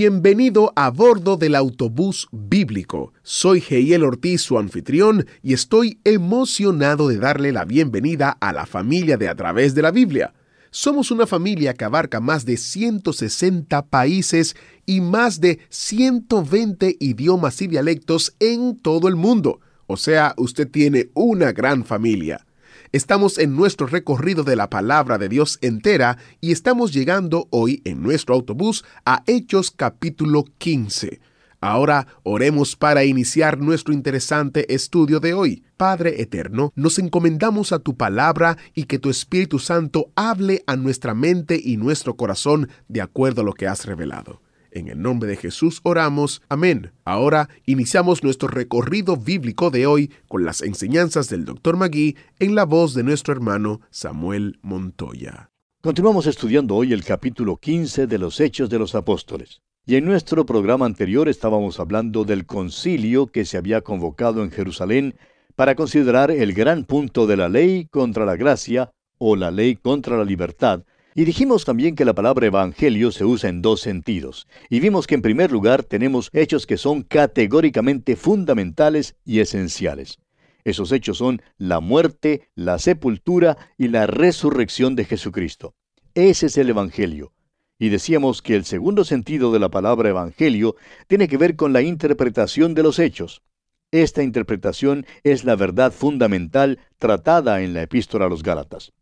Bienvenido a bordo del autobús bíblico. Soy Geiel Ortiz, su anfitrión, y estoy emocionado de darle la bienvenida a la familia de A través de la Biblia. Somos una familia que abarca más de 160 países y más de 120 idiomas y dialectos en todo el mundo. O sea, usted tiene una gran familia. Estamos en nuestro recorrido de la palabra de Dios entera y estamos llegando hoy en nuestro autobús a Hechos capítulo 15. Ahora oremos para iniciar nuestro interesante estudio de hoy. Padre Eterno, nos encomendamos a tu palabra y que tu Espíritu Santo hable a nuestra mente y nuestro corazón de acuerdo a lo que has revelado. En el nombre de Jesús oramos. Amén. Ahora iniciamos nuestro recorrido bíblico de hoy con las enseñanzas del Dr. Magui en la voz de nuestro hermano Samuel Montoya. Continuamos estudiando hoy el capítulo 15 de los Hechos de los Apóstoles. Y en nuestro programa anterior estábamos hablando del concilio que se había convocado en Jerusalén para considerar el gran punto de la ley contra la gracia o la ley contra la libertad, y dijimos también que la palabra evangelio se usa en dos sentidos. Y vimos que en primer lugar tenemos hechos que son categóricamente fundamentales y esenciales. Esos hechos son la muerte, la sepultura y la resurrección de Jesucristo. Ese es el evangelio. Y decíamos que el segundo sentido de la palabra evangelio tiene que ver con la interpretación de los hechos. Esta interpretación es la verdad fundamental tratada en la epístola a los Gálatas.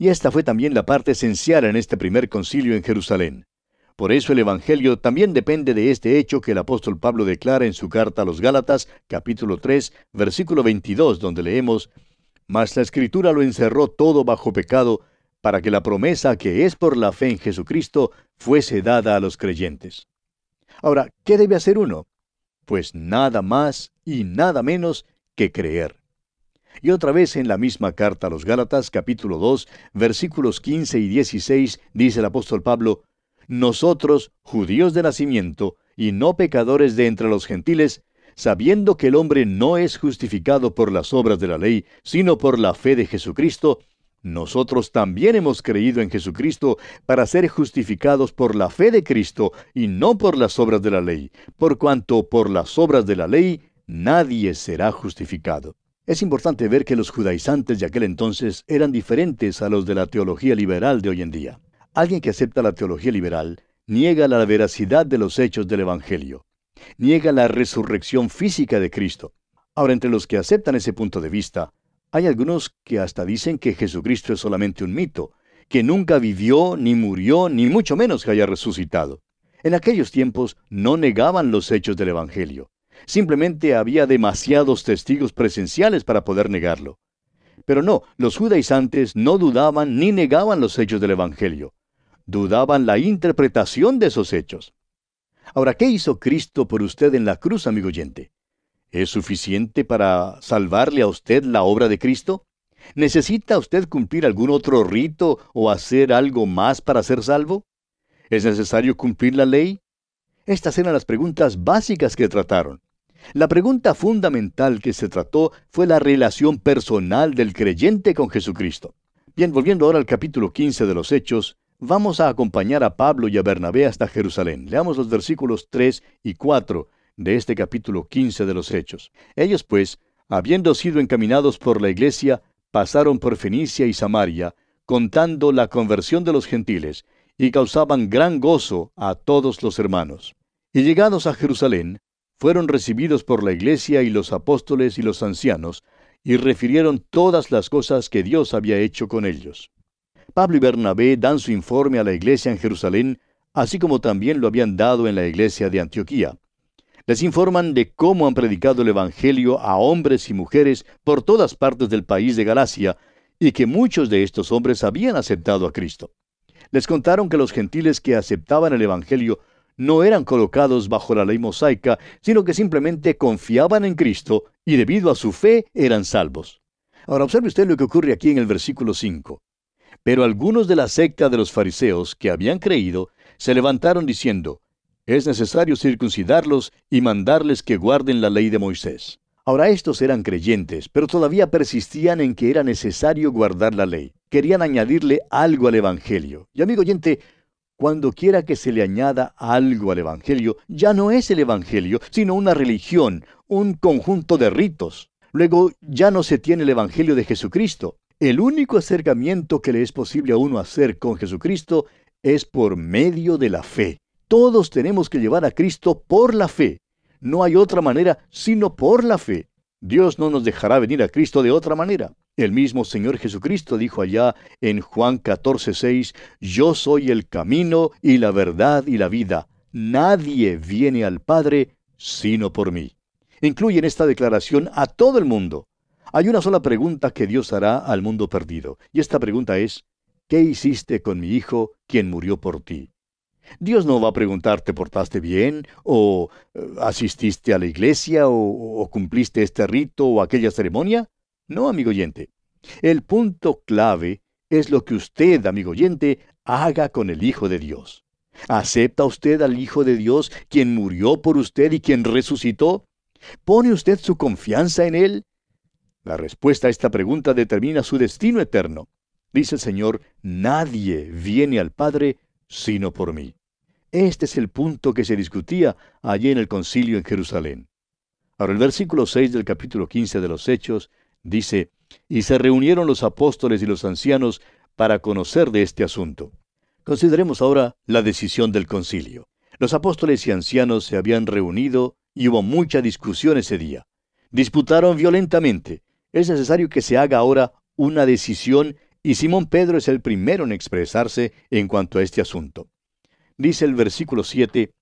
Y esta fue también la parte esencial en este primer concilio en Jerusalén. Por eso el Evangelio también depende de este hecho que el apóstol Pablo declara en su carta a los Gálatas, capítulo 3, versículo 22, donde leemos, Mas la Escritura lo encerró todo bajo pecado, para que la promesa que es por la fe en Jesucristo fuese dada a los creyentes. Ahora, ¿qué debe hacer uno? Pues nada más y nada menos que creer. Y otra vez en la misma carta a los Gálatas, capítulo 2, versículos 15 y 16, dice el apóstol Pablo, Nosotros, judíos de nacimiento, y no pecadores de entre los gentiles, sabiendo que el hombre no es justificado por las obras de la ley, sino por la fe de Jesucristo, nosotros también hemos creído en Jesucristo para ser justificados por la fe de Cristo y no por las obras de la ley, por cuanto por las obras de la ley nadie será justificado. Es importante ver que los judaizantes de aquel entonces eran diferentes a los de la teología liberal de hoy en día. Alguien que acepta la teología liberal niega la veracidad de los hechos del Evangelio, niega la resurrección física de Cristo. Ahora, entre los que aceptan ese punto de vista, hay algunos que hasta dicen que Jesucristo es solamente un mito, que nunca vivió, ni murió, ni mucho menos que haya resucitado. En aquellos tiempos no negaban los hechos del Evangelio. Simplemente había demasiados testigos presenciales para poder negarlo. Pero no, los judaizantes no dudaban ni negaban los hechos del Evangelio. Dudaban la interpretación de esos hechos. Ahora, ¿qué hizo Cristo por usted en la cruz, amigo oyente? ¿Es suficiente para salvarle a usted la obra de Cristo? ¿Necesita usted cumplir algún otro rito o hacer algo más para ser salvo? ¿Es necesario cumplir la ley? Estas eran las preguntas básicas que trataron. La pregunta fundamental que se trató fue la relación personal del creyente con Jesucristo. Bien, volviendo ahora al capítulo 15 de los Hechos, vamos a acompañar a Pablo y a Bernabé hasta Jerusalén. Leamos los versículos 3 y 4 de este capítulo 15 de los Hechos. Ellos, pues, habiendo sido encaminados por la iglesia, pasaron por Fenicia y Samaria, contando la conversión de los gentiles, y causaban gran gozo a todos los hermanos. Y llegados a Jerusalén, fueron recibidos por la iglesia y los apóstoles y los ancianos, y refirieron todas las cosas que Dios había hecho con ellos. Pablo y Bernabé dan su informe a la iglesia en Jerusalén, así como también lo habían dado en la iglesia de Antioquía. Les informan de cómo han predicado el Evangelio a hombres y mujeres por todas partes del país de Galacia y que muchos de estos hombres habían aceptado a Cristo. Les contaron que los gentiles que aceptaban el Evangelio no eran colocados bajo la ley mosaica, sino que simplemente confiaban en Cristo y debido a su fe eran salvos. Ahora observe usted lo que ocurre aquí en el versículo 5. Pero algunos de la secta de los fariseos que habían creído se levantaron diciendo, es necesario circuncidarlos y mandarles que guarden la ley de Moisés. Ahora estos eran creyentes, pero todavía persistían en que era necesario guardar la ley. Querían añadirle algo al Evangelio. Y amigo oyente, cuando quiera que se le añada algo al Evangelio, ya no es el Evangelio, sino una religión, un conjunto de ritos. Luego ya no se tiene el Evangelio de Jesucristo. El único acercamiento que le es posible a uno hacer con Jesucristo es por medio de la fe. Todos tenemos que llevar a Cristo por la fe. No hay otra manera sino por la fe. Dios no nos dejará venir a Cristo de otra manera. El mismo Señor Jesucristo dijo allá en Juan 14:6, Yo soy el camino y la verdad y la vida. Nadie viene al Padre sino por mí. Incluye en esta declaración a todo el mundo. Hay una sola pregunta que Dios hará al mundo perdido, y esta pregunta es, ¿qué hiciste con mi hijo, quien murió por ti? Dios no va a preguntar, ¿te portaste bien? ¿O eh, asististe a la iglesia? ¿O, o cumpliste este rito o aquella ceremonia? No, amigo oyente. El punto clave es lo que usted, amigo oyente, haga con el Hijo de Dios. ¿Acepta usted al Hijo de Dios, quien murió por usted y quien resucitó? ¿Pone usted su confianza en Él? La respuesta a esta pregunta determina su destino eterno. Dice el Señor, nadie viene al Padre sino por mí. Este es el punto que se discutía allí en el concilio en Jerusalén. Ahora el versículo 6 del capítulo 15 de los Hechos dice, y se reunieron los apóstoles y los ancianos para conocer de este asunto. Consideremos ahora la decisión del concilio. Los apóstoles y ancianos se habían reunido y hubo mucha discusión ese día. Disputaron violentamente. Es necesario que se haga ahora una decisión y Simón Pedro es el primero en expresarse en cuanto a este asunto. Dice el versículo 7,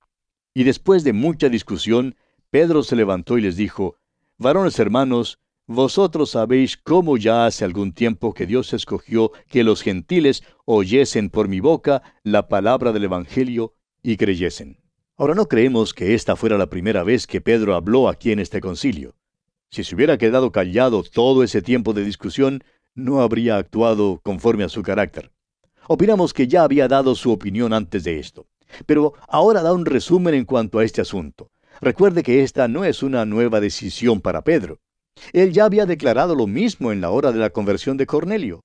y después de mucha discusión, Pedro se levantó y les dijo, Varones hermanos, vosotros sabéis cómo ya hace algún tiempo que Dios escogió que los gentiles oyesen por mi boca la palabra del Evangelio y creyesen. Ahora no creemos que esta fuera la primera vez que Pedro habló aquí en este concilio. Si se hubiera quedado callado todo ese tiempo de discusión, no habría actuado conforme a su carácter. Opinamos que ya había dado su opinión antes de esto, pero ahora da un resumen en cuanto a este asunto. Recuerde que esta no es una nueva decisión para Pedro. Él ya había declarado lo mismo en la hora de la conversión de Cornelio.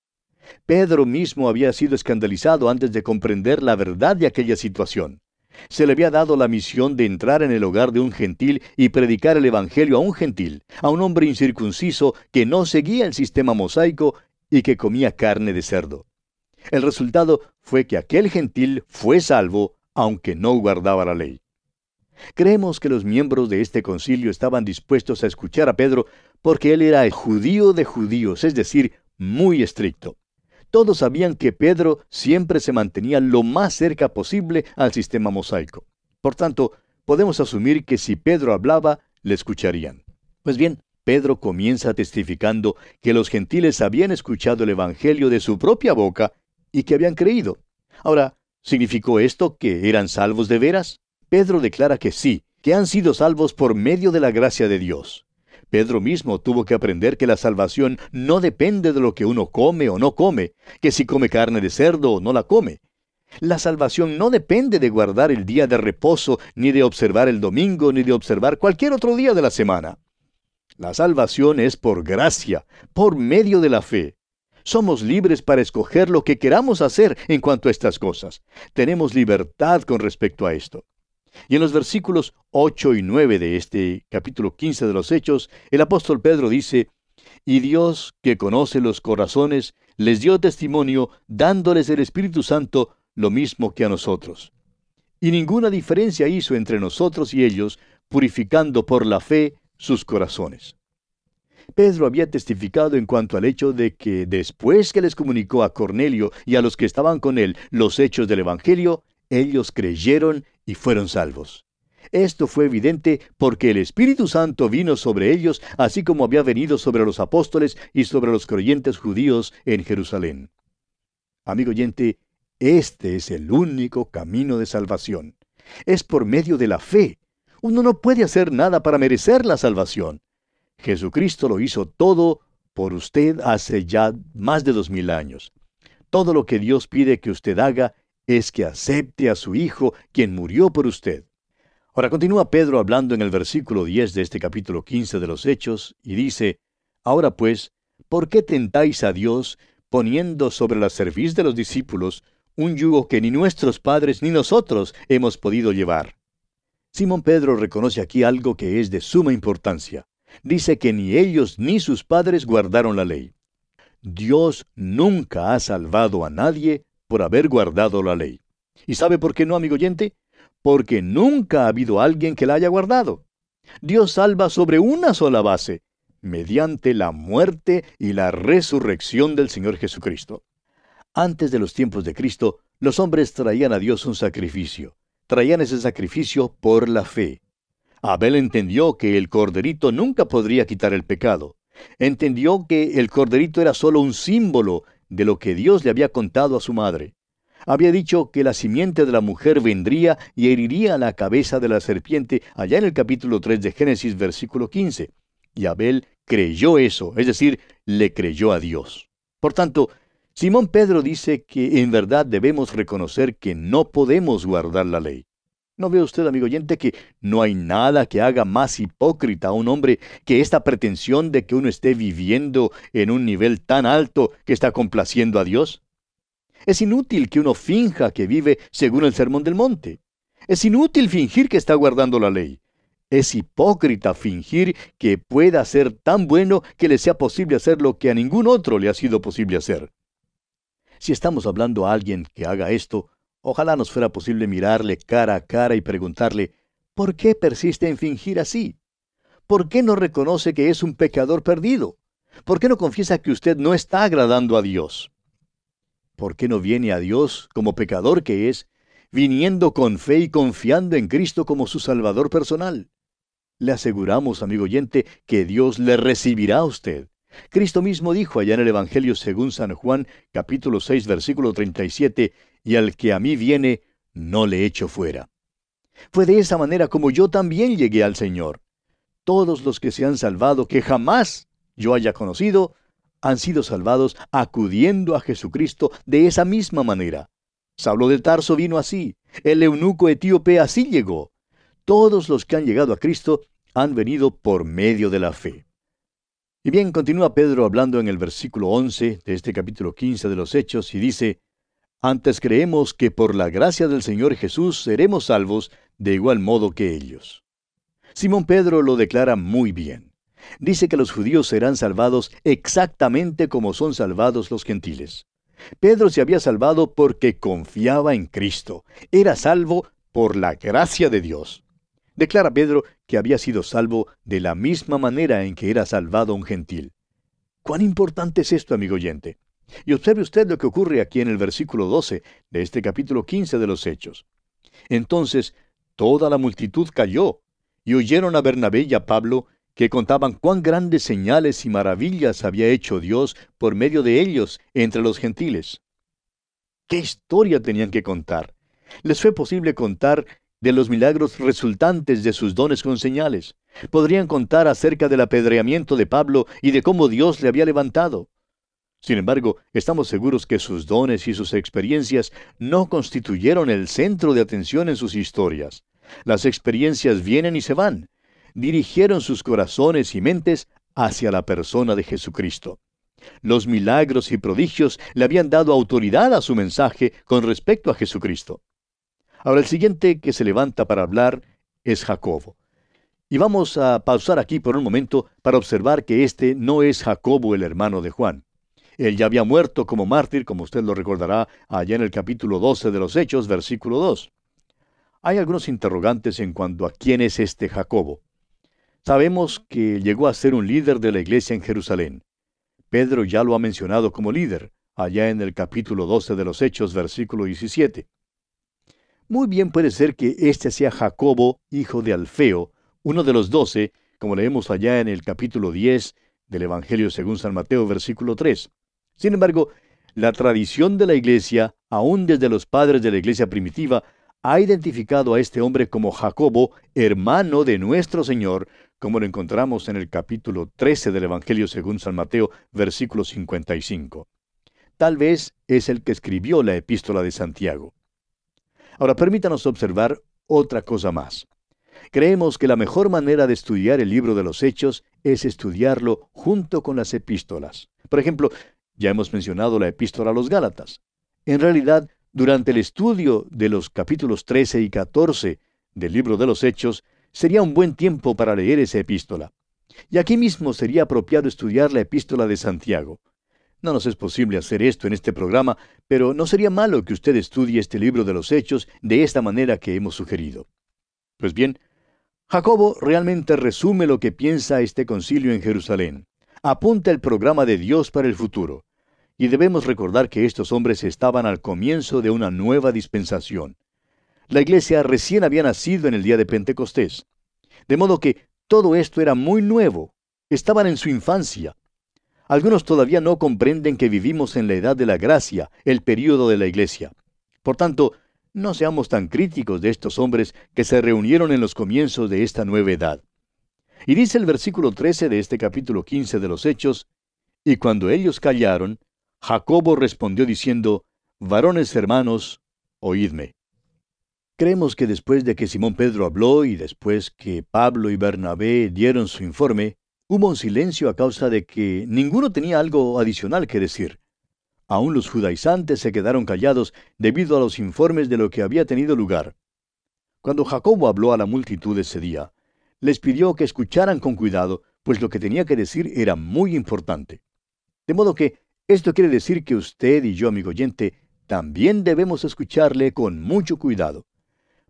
Pedro mismo había sido escandalizado antes de comprender la verdad de aquella situación. Se le había dado la misión de entrar en el hogar de un gentil y predicar el Evangelio a un gentil, a un hombre incircunciso que no seguía el sistema mosaico y que comía carne de cerdo. El resultado fue que aquel gentil fue salvo, aunque no guardaba la ley. Creemos que los miembros de este concilio estaban dispuestos a escuchar a Pedro porque él era el judío de judíos, es decir, muy estricto. Todos sabían que Pedro siempre se mantenía lo más cerca posible al sistema mosaico. Por tanto, podemos asumir que si Pedro hablaba, le escucharían. Pues bien, Pedro comienza testificando que los gentiles habían escuchado el Evangelio de su propia boca y que habían creído. Ahora, ¿significó esto que eran salvos de veras? Pedro declara que sí, que han sido salvos por medio de la gracia de Dios. Pedro mismo tuvo que aprender que la salvación no depende de lo que uno come o no come, que si come carne de cerdo o no la come. La salvación no depende de guardar el día de reposo, ni de observar el domingo, ni de observar cualquier otro día de la semana. La salvación es por gracia, por medio de la fe. Somos libres para escoger lo que queramos hacer en cuanto a estas cosas. Tenemos libertad con respecto a esto. Y en los versículos 8 y 9 de este capítulo 15 de los Hechos, el apóstol Pedro dice, Y Dios, que conoce los corazones, les dio testimonio, dándoles el Espíritu Santo, lo mismo que a nosotros. Y ninguna diferencia hizo entre nosotros y ellos, purificando por la fe sus corazones. Pedro había testificado en cuanto al hecho de que después que les comunicó a Cornelio y a los que estaban con él los hechos del Evangelio, ellos creyeron y fueron salvos. Esto fue evidente porque el Espíritu Santo vino sobre ellos, así como había venido sobre los apóstoles y sobre los creyentes judíos en Jerusalén. Amigo oyente, Este es el único camino de salvación. Es por medio de la fe. Uno no puede hacer nada para merecer la salvación. Jesucristo lo hizo todo por usted hace ya más de dos mil años. Todo lo que Dios pide que usted haga es que acepte a su Hijo, quien murió por usted. Ahora continúa Pedro hablando en el versículo 10 de este capítulo 15 de los Hechos, y dice, Ahora pues, ¿por qué tentáis a Dios poniendo sobre la cerviz de los discípulos un yugo que ni nuestros padres ni nosotros hemos podido llevar? Simón Pedro reconoce aquí algo que es de suma importancia. Dice que ni ellos ni sus padres guardaron la ley. Dios nunca ha salvado a nadie por haber guardado la ley. ¿Y sabe por qué no, amigo oyente? Porque nunca ha habido alguien que la haya guardado. Dios salva sobre una sola base, mediante la muerte y la resurrección del Señor Jesucristo. Antes de los tiempos de Cristo, los hombres traían a Dios un sacrificio. Traían ese sacrificio por la fe. Abel entendió que el corderito nunca podría quitar el pecado. Entendió que el corderito era solo un símbolo de lo que Dios le había contado a su madre. Había dicho que la simiente de la mujer vendría y heriría la cabeza de la serpiente allá en el capítulo 3 de Génesis versículo 15. Y Abel creyó eso, es decir, le creyó a Dios. Por tanto, Simón Pedro dice que en verdad debemos reconocer que no podemos guardar la ley. ¿No ve usted, amigo oyente, que no hay nada que haga más hipócrita a un hombre que esta pretensión de que uno esté viviendo en un nivel tan alto que está complaciendo a Dios? Es inútil que uno finja que vive según el sermón del monte. Es inútil fingir que está guardando la ley. Es hipócrita fingir que pueda ser tan bueno que le sea posible hacer lo que a ningún otro le ha sido posible hacer. Si estamos hablando a alguien que haga esto, Ojalá nos fuera posible mirarle cara a cara y preguntarle, ¿por qué persiste en fingir así? ¿Por qué no reconoce que es un pecador perdido? ¿Por qué no confiesa que usted no está agradando a Dios? ¿Por qué no viene a Dios como pecador que es, viniendo con fe y confiando en Cristo como su Salvador personal? Le aseguramos, amigo oyente, que Dios le recibirá a usted. Cristo mismo dijo allá en el Evangelio según San Juan, capítulo 6, versículo 37, y al que a mí viene, no le echo fuera. Fue de esa manera como yo también llegué al Señor. Todos los que se han salvado, que jamás yo haya conocido, han sido salvados acudiendo a Jesucristo de esa misma manera. Saulo de Tarso vino así, el eunuco etíope así llegó. Todos los que han llegado a Cristo han venido por medio de la fe. Y bien, continúa Pedro hablando en el versículo 11 de este capítulo 15 de los Hechos y dice, antes creemos que por la gracia del Señor Jesús seremos salvos de igual modo que ellos. Simón Pedro lo declara muy bien. Dice que los judíos serán salvados exactamente como son salvados los gentiles. Pedro se había salvado porque confiaba en Cristo. Era salvo por la gracia de Dios. Declara Pedro que había sido salvo de la misma manera en que era salvado un gentil. ¿Cuán importante es esto, amigo oyente? Y observe usted lo que ocurre aquí en el versículo 12 de este capítulo 15 de los Hechos. Entonces toda la multitud cayó, y oyeron a Bernabé y a Pablo, que contaban cuán grandes señales y maravillas había hecho Dios por medio de ellos entre los gentiles. ¿Qué historia tenían que contar? Les fue posible contar de los milagros resultantes de sus dones con señales. Podrían contar acerca del apedreamiento de Pablo y de cómo Dios le había levantado. Sin embargo, estamos seguros que sus dones y sus experiencias no constituyeron el centro de atención en sus historias. Las experiencias vienen y se van. Dirigieron sus corazones y mentes hacia la persona de Jesucristo. Los milagros y prodigios le habían dado autoridad a su mensaje con respecto a Jesucristo. Ahora el siguiente que se levanta para hablar es Jacobo. Y vamos a pausar aquí por un momento para observar que este no es Jacobo el hermano de Juan. Él ya había muerto como mártir, como usted lo recordará allá en el capítulo 12 de los Hechos, versículo 2. Hay algunos interrogantes en cuanto a quién es este Jacobo. Sabemos que llegó a ser un líder de la iglesia en Jerusalén. Pedro ya lo ha mencionado como líder, allá en el capítulo 12 de los Hechos, versículo 17. Muy bien puede ser que este sea Jacobo, hijo de Alfeo, uno de los doce, como leemos allá en el capítulo 10 del Evangelio según San Mateo, versículo 3. Sin embargo, la tradición de la iglesia, aún desde los padres de la iglesia primitiva, ha identificado a este hombre como Jacobo, hermano de nuestro Señor, como lo encontramos en el capítulo 13 del Evangelio según San Mateo, versículo 55. Tal vez es el que escribió la epístola de Santiago. Ahora permítanos observar otra cosa más. Creemos que la mejor manera de estudiar el libro de los Hechos es estudiarlo junto con las epístolas. Por ejemplo, ya hemos mencionado la epístola a los Gálatas. En realidad, durante el estudio de los capítulos 13 y 14 del libro de los Hechos, sería un buen tiempo para leer esa epístola. Y aquí mismo sería apropiado estudiar la epístola de Santiago. No nos es posible hacer esto en este programa, pero no sería malo que usted estudie este libro de los Hechos de esta manera que hemos sugerido. Pues bien, Jacobo realmente resume lo que piensa este concilio en Jerusalén apunta el programa de Dios para el futuro. Y debemos recordar que estos hombres estaban al comienzo de una nueva dispensación. La iglesia recién había nacido en el día de Pentecostés. De modo que todo esto era muy nuevo. Estaban en su infancia. Algunos todavía no comprenden que vivimos en la edad de la gracia, el período de la iglesia. Por tanto, no seamos tan críticos de estos hombres que se reunieron en los comienzos de esta nueva edad. Y dice el versículo 13 de este capítulo 15 de los Hechos, y cuando ellos callaron, Jacobo respondió diciendo, Varones hermanos, oídme. Creemos que después de que Simón Pedro habló y después que Pablo y Bernabé dieron su informe, hubo un silencio a causa de que ninguno tenía algo adicional que decir. Aún los judaizantes se quedaron callados debido a los informes de lo que había tenido lugar. Cuando Jacobo habló a la multitud ese día, les pidió que escucharan con cuidado, pues lo que tenía que decir era muy importante. De modo que esto quiere decir que usted y yo, amigo oyente, también debemos escucharle con mucho cuidado.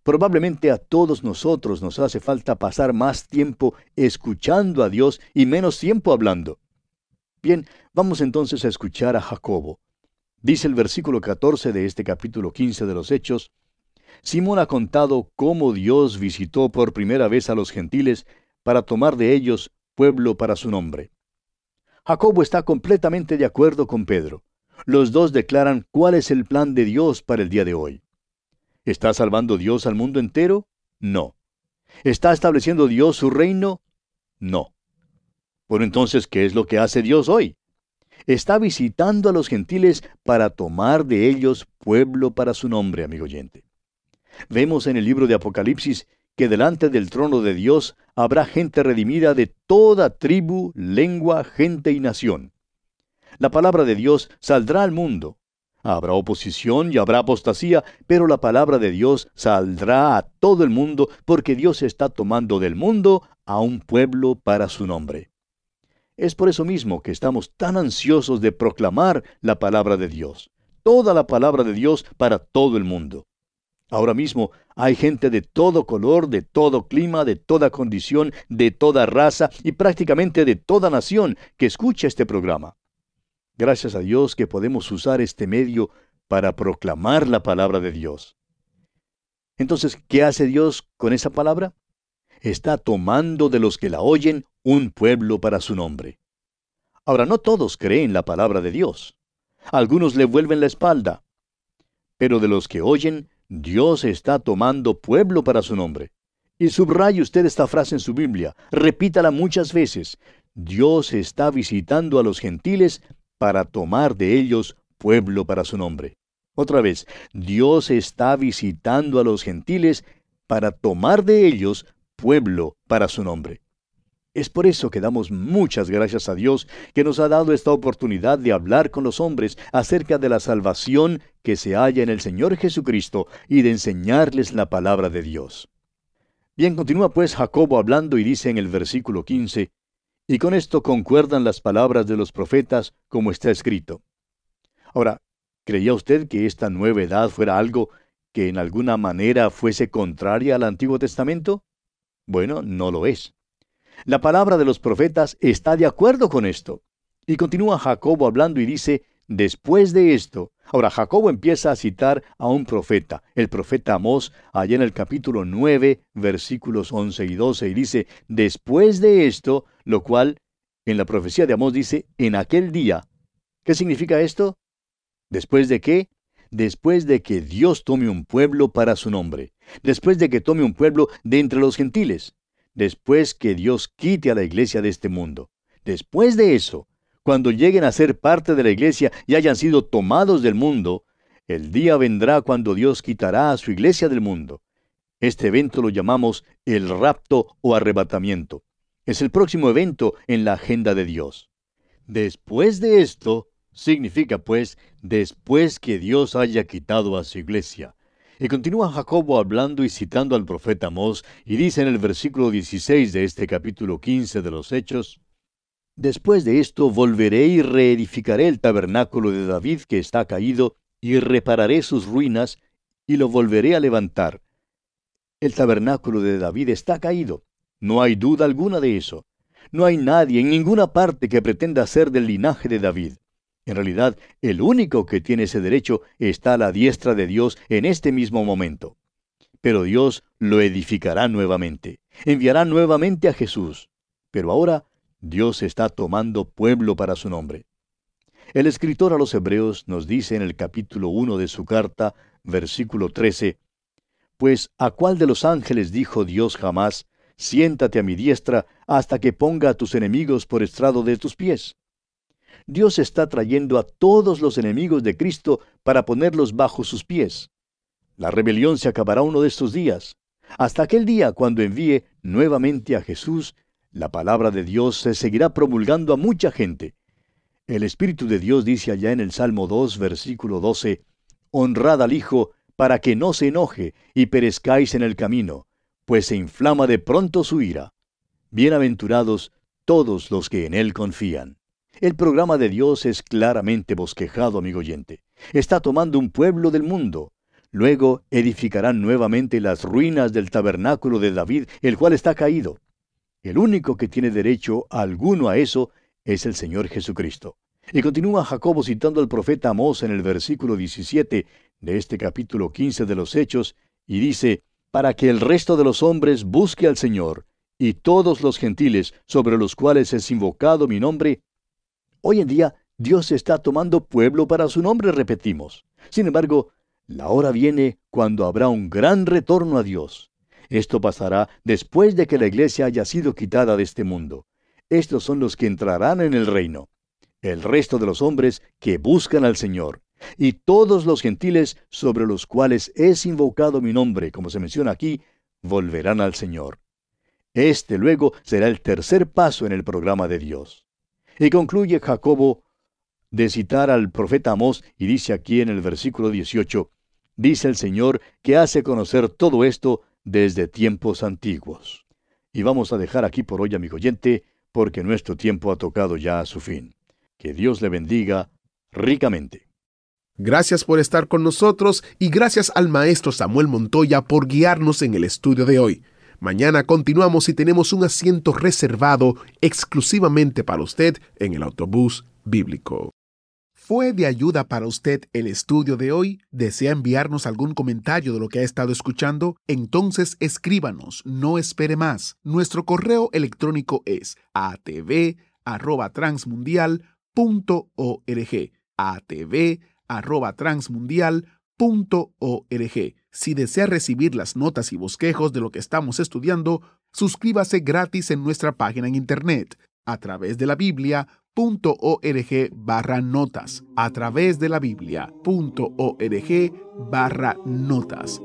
Probablemente a todos nosotros nos hace falta pasar más tiempo escuchando a Dios y menos tiempo hablando. Bien, vamos entonces a escuchar a Jacobo. Dice el versículo 14 de este capítulo 15 de los Hechos, Simón ha contado cómo Dios visitó por primera vez a los gentiles para tomar de ellos pueblo para su nombre. Jacobo está completamente de acuerdo con Pedro. Los dos declaran cuál es el plan de Dios para el día de hoy. ¿Está salvando Dios al mundo entero? No. ¿Está estableciendo Dios su reino? No. Por entonces, ¿qué es lo que hace Dios hoy? Está visitando a los gentiles para tomar de ellos pueblo para su nombre, amigo oyente. Vemos en el libro de Apocalipsis que delante del trono de Dios habrá gente redimida de toda tribu, lengua, gente y nación. La palabra de Dios saldrá al mundo. Habrá oposición y habrá apostasía, pero la palabra de Dios saldrá a todo el mundo porque Dios está tomando del mundo a un pueblo para su nombre. Es por eso mismo que estamos tan ansiosos de proclamar la palabra de Dios, toda la palabra de Dios para todo el mundo. Ahora mismo hay gente de todo color, de todo clima, de toda condición, de toda raza y prácticamente de toda nación que escucha este programa. Gracias a Dios que podemos usar este medio para proclamar la palabra de Dios. Entonces, ¿qué hace Dios con esa palabra? Está tomando de los que la oyen un pueblo para su nombre. Ahora, no todos creen la palabra de Dios. Algunos le vuelven la espalda. Pero de los que oyen, Dios está tomando pueblo para su nombre. Y subraye usted esta frase en su Biblia, repítala muchas veces. Dios está visitando a los gentiles para tomar de ellos pueblo para su nombre. Otra vez, Dios está visitando a los gentiles para tomar de ellos pueblo para su nombre. Es por eso que damos muchas gracias a Dios que nos ha dado esta oportunidad de hablar con los hombres acerca de la salvación que se halla en el Señor Jesucristo y de enseñarles la palabra de Dios. Bien, continúa pues Jacobo hablando y dice en el versículo 15, y con esto concuerdan las palabras de los profetas como está escrito. Ahora, ¿creía usted que esta nueva edad fuera algo que en alguna manera fuese contraria al Antiguo Testamento? Bueno, no lo es. La palabra de los profetas está de acuerdo con esto. Y continúa Jacobo hablando y dice, después de esto, ahora Jacobo empieza a citar a un profeta, el profeta Amós, allá en el capítulo 9, versículos 11 y 12, y dice, después de esto, lo cual en la profecía de Amós dice, en aquel día. ¿Qué significa esto? ¿Después de qué? Después de que Dios tome un pueblo para su nombre. Después de que tome un pueblo de entre los gentiles. Después que Dios quite a la iglesia de este mundo. Después de eso, cuando lleguen a ser parte de la iglesia y hayan sido tomados del mundo, el día vendrá cuando Dios quitará a su iglesia del mundo. Este evento lo llamamos el rapto o arrebatamiento. Es el próximo evento en la agenda de Dios. Después de esto, significa pues, después que Dios haya quitado a su iglesia. Y continúa Jacobo hablando y citando al profeta Amós, y dice en el versículo 16 de este capítulo 15 de los Hechos, Después de esto volveré y reedificaré el tabernáculo de David que está caído, y repararé sus ruinas, y lo volveré a levantar. El tabernáculo de David está caído. No hay duda alguna de eso. No hay nadie en ninguna parte que pretenda ser del linaje de David. En realidad, el único que tiene ese derecho está a la diestra de Dios en este mismo momento. Pero Dios lo edificará nuevamente. Enviará nuevamente a Jesús. Pero ahora Dios está tomando pueblo para su nombre. El escritor a los Hebreos nos dice en el capítulo 1 de su carta, versículo 13, Pues a cuál de los ángeles dijo Dios jamás, siéntate a mi diestra hasta que ponga a tus enemigos por estrado de tus pies. Dios está trayendo a todos los enemigos de Cristo para ponerlos bajo sus pies. La rebelión se acabará uno de estos días, hasta aquel día cuando envíe nuevamente a Jesús la palabra de Dios se seguirá promulgando a mucha gente. El Espíritu de Dios dice allá en el Salmo 2, versículo 12, Honrad al Hijo, para que no se enoje y perezcáis en el camino, pues se inflama de pronto su ira. Bienaventurados todos los que en Él confían. El programa de Dios es claramente bosquejado, amigo oyente. Está tomando un pueblo del mundo. Luego edificarán nuevamente las ruinas del tabernáculo de David, el cual está caído. El único que tiene derecho alguno a eso es el Señor Jesucristo. Y continúa Jacobo citando al profeta Amós en el versículo 17 de este capítulo 15 de los Hechos, y dice, para que el resto de los hombres busque al Señor, y todos los gentiles sobre los cuales es invocado mi nombre. Hoy en día Dios está tomando pueblo para su nombre, repetimos. Sin embargo, la hora viene cuando habrá un gran retorno a Dios. Esto pasará después de que la iglesia haya sido quitada de este mundo. Estos son los que entrarán en el reino. El resto de los hombres que buscan al Señor. Y todos los gentiles sobre los cuales es invocado mi nombre, como se menciona aquí, volverán al Señor. Este luego será el tercer paso en el programa de Dios. Y concluye Jacobo de citar al profeta Amós y dice aquí en el versículo 18, dice el Señor que hace conocer todo esto desde tiempos antiguos. Y vamos a dejar aquí por hoy, amigo oyente, porque nuestro tiempo ha tocado ya a su fin. Que Dios le bendiga ricamente. Gracias por estar con nosotros y gracias al maestro Samuel Montoya por guiarnos en el estudio de hoy. Mañana continuamos y tenemos un asiento reservado exclusivamente para usted en el autobús bíblico. ¿Fue de ayuda para usted el estudio de hoy? ¿Desea enviarnos algún comentario de lo que ha estado escuchando? Entonces escríbanos, no espere más. Nuestro correo electrónico es atv@transmundial.org. atv@transmundial.org. Si desea recibir las notas y bosquejos de lo que estamos estudiando, suscríbase gratis en nuestra página en internet a través de la Biblia .org barra notas a través de la Biblia.org barra notas.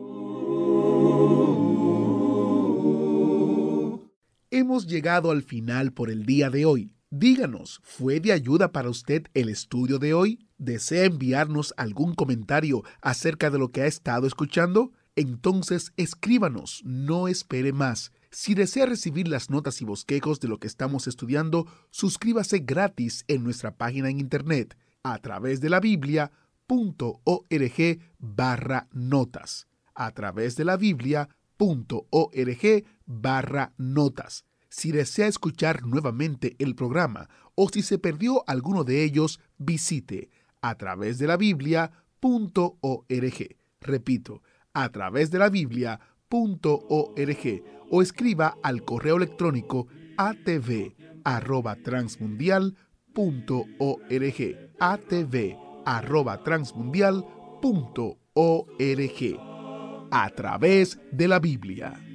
Hemos llegado al final por el día de hoy. Díganos, ¿fue de ayuda para usted el estudio de hoy? ¿Desea enviarnos algún comentario acerca de lo que ha estado escuchando? Entonces escríbanos, no espere más. Si desea recibir las notas y bosquejos de lo que estamos estudiando, suscríbase gratis en nuestra página en internet a través de la biblia.org barra notas. A través de la biblia.org barra notas. Si desea escuchar nuevamente el programa o si se perdió alguno de ellos, visite a través de la biblia.org. Repito, a través de la biblia.org o escriba al correo electrónico atv@transmundial.org. atv arroba transmundial.org. A través de la Biblia.